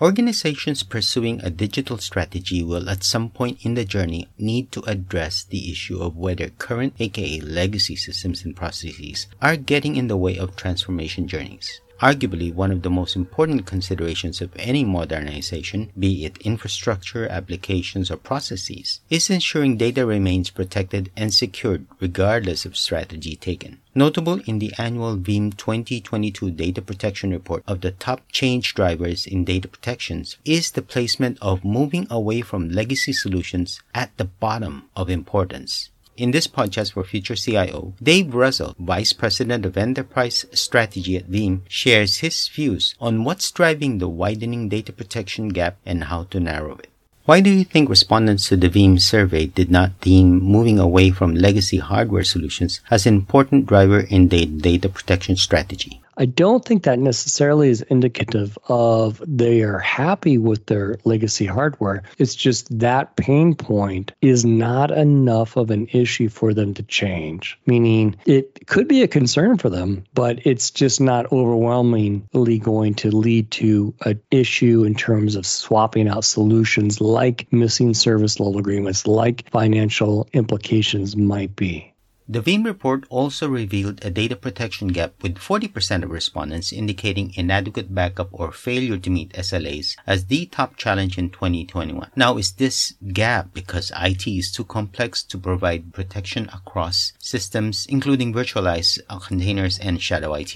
Organizations pursuing a digital strategy will at some point in the journey need to address the issue of whether current aka legacy systems and processes are getting in the way of transformation journeys. Arguably, one of the most important considerations of any modernization, be it infrastructure, applications, or processes, is ensuring data remains protected and secured regardless of strategy taken. Notable in the annual Veeam 2022 Data Protection Report of the top change drivers in data protections is the placement of moving away from legacy solutions at the bottom of importance. In this podcast for Future CIO, Dave Russell, Vice President of Enterprise Strategy at Veeam, shares his views on what's driving the widening data protection gap and how to narrow it. Why do you think respondents to the Veeam survey did not deem moving away from legacy hardware solutions as an important driver in the data protection strategy? I don't think that necessarily is indicative of they are happy with their legacy hardware. It's just that pain point is not enough of an issue for them to change, meaning it could be a concern for them, but it's just not overwhelmingly going to lead to an issue in terms of swapping out solutions like missing service level agreements, like financial implications might be. The Veeam report also revealed a data protection gap with 40% of respondents indicating inadequate backup or failure to meet SLAs as the top challenge in 2021. Now, is this gap because IT is too complex to provide protection across systems, including virtualized containers and shadow IT?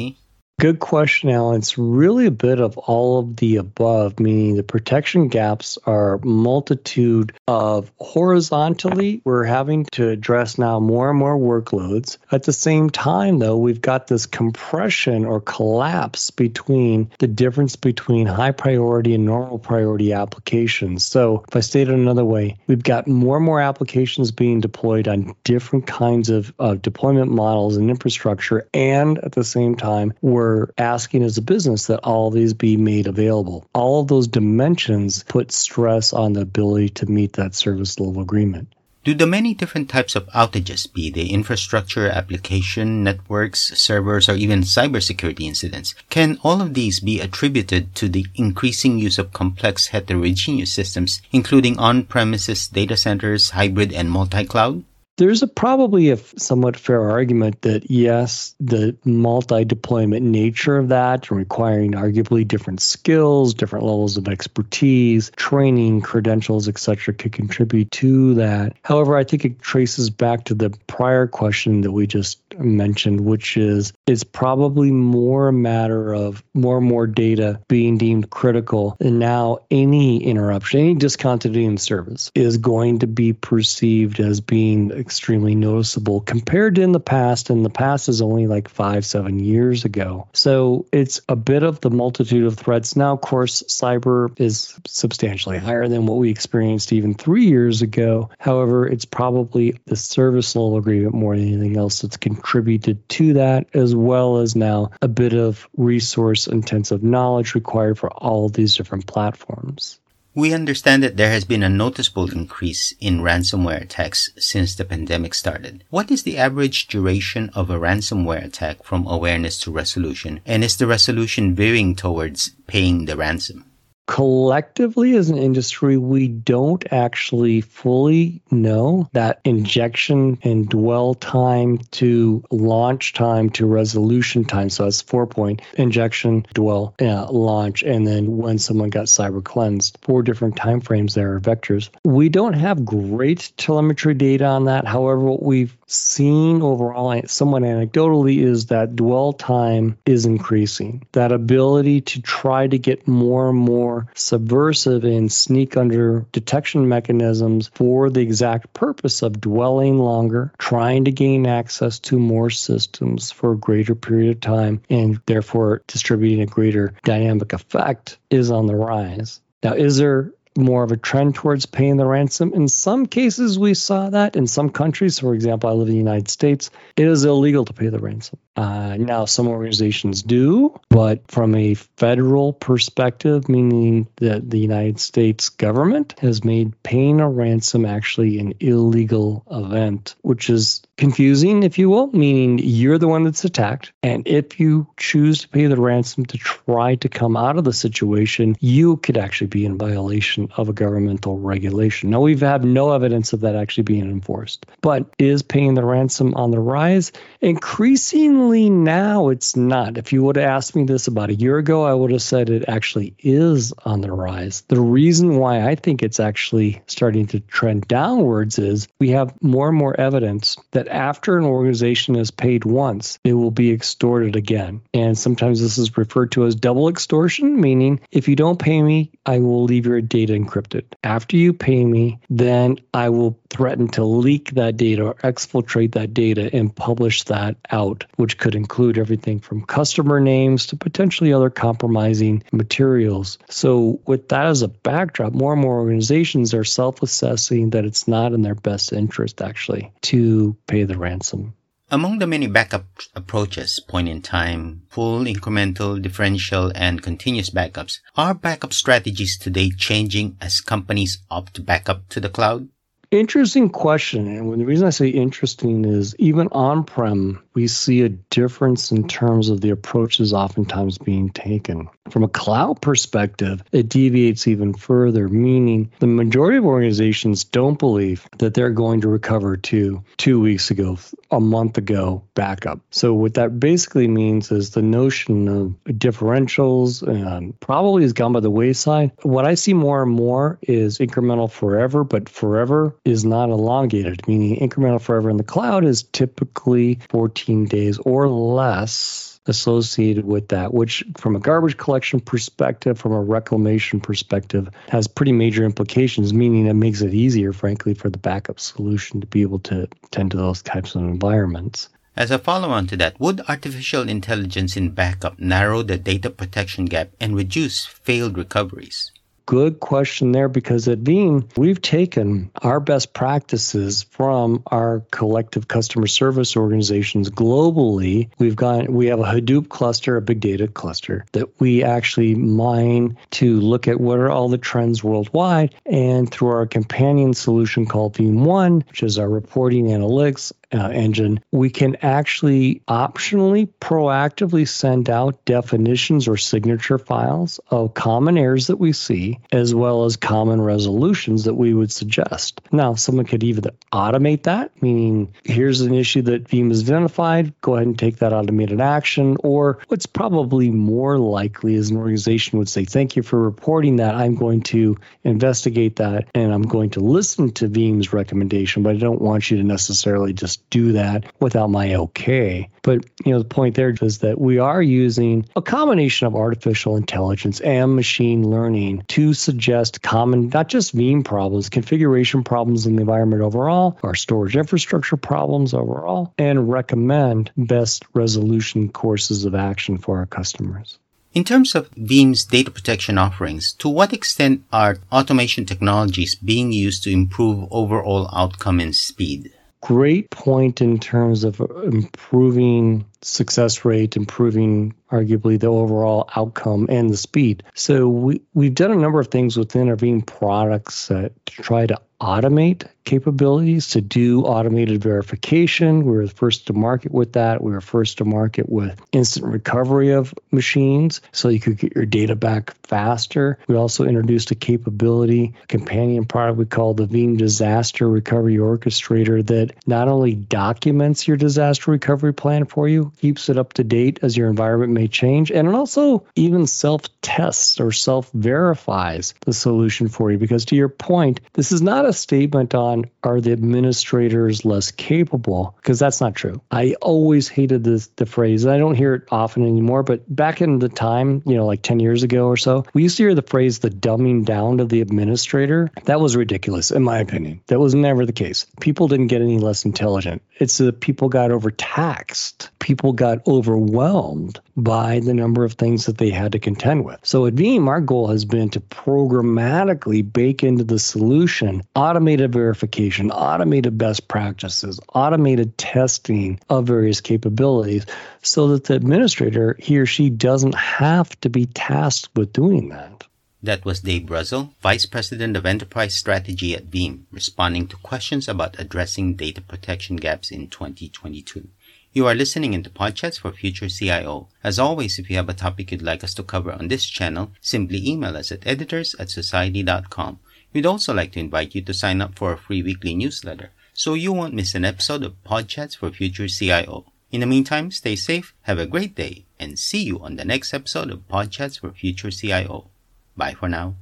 Good question, Alan. It's really a bit of all of the above, meaning the protection gaps are multitude of horizontally, we're having to address now more and more workloads. At the same time, though, we've got this compression or collapse between the difference between high priority and normal priority applications. So, if I state it another way, we've got more and more applications being deployed on different kinds of, of deployment models and infrastructure, and at the same time, we're we're asking as a business that all these be made available. All of those dimensions put stress on the ability to meet that service level agreement. Do the many different types of outages, be they infrastructure, application, networks, servers, or even cybersecurity incidents, can all of these be attributed to the increasing use of complex heterogeneous systems, including on-premises data centers, hybrid, and multi-cloud? There's a, probably a somewhat fair argument that yes, the multi deployment nature of that, requiring arguably different skills, different levels of expertise, training, credentials, etc., could contribute to that. However, I think it traces back to the prior question that we just mentioned, which is it's probably more a matter of more and more data being deemed critical. And now any interruption, any discontinuity in service is going to be perceived as being extremely noticeable compared to in the past. And the past is only like five, seven years ago. So it's a bit of the multitude of threats. Now, of course, cyber is substantially higher than what we experienced even three years ago. However, it's probably the service level agreement more than anything else that's contributed to that, as well as now a bit of resource intensive knowledge required for all of these different platforms. We understand that there has been a noticeable increase in ransomware attacks since the pandemic started. What is the average duration of a ransomware attack from awareness to resolution? And is the resolution veering towards paying the ransom? Collectively as an industry, we don't actually fully know that injection and dwell time to launch time to resolution time. So that's four point injection, dwell, launch, and then when someone got cyber cleansed. Four different time frames there are vectors. We don't have great telemetry data on that. However, what we've seen overall, somewhat anecdotally, is that dwell time is increasing. That ability to try to get more and more subversive and sneak under detection mechanisms for the exact purpose of dwelling longer, trying to gain access to more systems for a greater period of time, and therefore distributing a greater dynamic effect is on the rise. Now, is there more of a trend towards paying the ransom. In some cases, we saw that. In some countries, for example, I live in the United States, it is illegal to pay the ransom. Uh, now, some organizations do, but from a federal perspective, meaning that the United States government has made paying a ransom actually an illegal event, which is confusing, if you will, meaning you're the one that's attacked. And if you choose to pay the ransom to try to come out of the situation, you could actually be in violation of a governmental regulation. Now, we've had no evidence of that actually being enforced, but is paying the ransom on the rise? Increasingly now, it's not. If you would have asked me this about a year ago, I would have said it actually is on the rise. The reason why I think it's actually starting to trend downwards is we have more and more evidence that after an organization is paid once, it will be extorted again. And sometimes this is referred to as double extortion, meaning if you don't pay me, I will leave your data encrypted. After you pay me, then I will threaten to leak that data or exfiltrate that data and publish that out, which could include everything from customer names to potentially other compromising materials. So, with that as a backdrop, more and more organizations are self assessing that it's not in their best interest actually to pay the ransom. Among the many backup approaches, point in time, full, incremental, differential, and continuous backups, are backup strategies today changing as companies opt to backup to the cloud? Interesting question. And the reason I say interesting is even on prem, we see a difference in terms of the approaches oftentimes being taken. From a cloud perspective, it deviates even further, meaning the majority of organizations don't believe that they're going to recover to two weeks ago, a month ago backup. So, what that basically means is the notion of differentials um, probably has gone by the wayside. What I see more and more is incremental forever, but forever is not elongated, meaning incremental forever in the cloud is typically 14 days or less associated with that, which, from a garbage collection perspective, from a reclamation perspective, has pretty major implications, meaning it makes it easier, frankly, for the backup solution to be able to tend to those types of environments. As a follow on to that, would artificial intelligence in backup narrow the data protection gap and reduce failed recoveries? Good question there because at Veeam, we've taken our best practices from our collective customer service organizations globally. We've got we have a Hadoop cluster, a big data cluster that we actually mine to look at what are all the trends worldwide. And through our companion solution called Veeam One, which is our reporting analytics uh, engine, we can actually optionally, proactively send out definitions or signature files of common errors that we see, as well as common resolutions that we would suggest. Now, someone could even automate that, meaning here's an issue that Veeam has identified, go ahead and take that automated action, or what's probably more likely is an organization would say, Thank you for reporting that. I'm going to investigate that and I'm going to listen to Veeam's recommendation, but I don't want you to necessarily just do that without my okay. But you know, the point there is that we are using a combination of artificial intelligence and machine learning to suggest common, not just Veeam problems, configuration problems in the environment overall, our storage infrastructure problems overall, and recommend best resolution courses of action for our customers. In terms of Veeam's data protection offerings, to what extent are automation technologies being used to improve overall outcome and speed? Great point in terms of improving success rate, improving arguably the overall outcome and the speed. So we, we've done a number of things within our Veeam products to try to automate capabilities to do automated verification. We were first to market with that. We were first to market with instant recovery of machines so you could get your data back faster. We also introduced a capability, a companion product we call the Veeam Disaster Recovery Orchestrator that not only documents your disaster recovery plan for you, keeps it up to date as your environment may change, and it also even self tests or self verifies the solution for you. Because to your point, this is not a statement on are the administrators less capable, because that's not true. I always hated this, the phrase, I don't hear it often anymore, but back in the time, you know, like 10 years ago or so, we used to hear the phrase the dumbing down of the administrator. That was ridiculous, in my opinion. That was never the case. People didn't get any less intelligent. It's that people got overtaxed. People got overwhelmed by the number of things that they had to contend with. So at Veeam, our goal has been to programmatically bake into the solution automated verification, automated best practices, automated testing of various capabilities so that the administrator, he or she, doesn't have to be tasked with doing that. That was Dave Russell, Vice President of Enterprise Strategy at Veeam, responding to questions about addressing data protection gaps in 2022. You are listening into Podchats for Future CIO. As always, if you have a topic you'd like us to cover on this channel, simply email us at editors at society.com. We'd also like to invite you to sign up for a free weekly newsletter so you won't miss an episode of Podchats for Future CIO. In the meantime, stay safe, have a great day, and see you on the next episode of Podchats for Future CIO. Bye for now.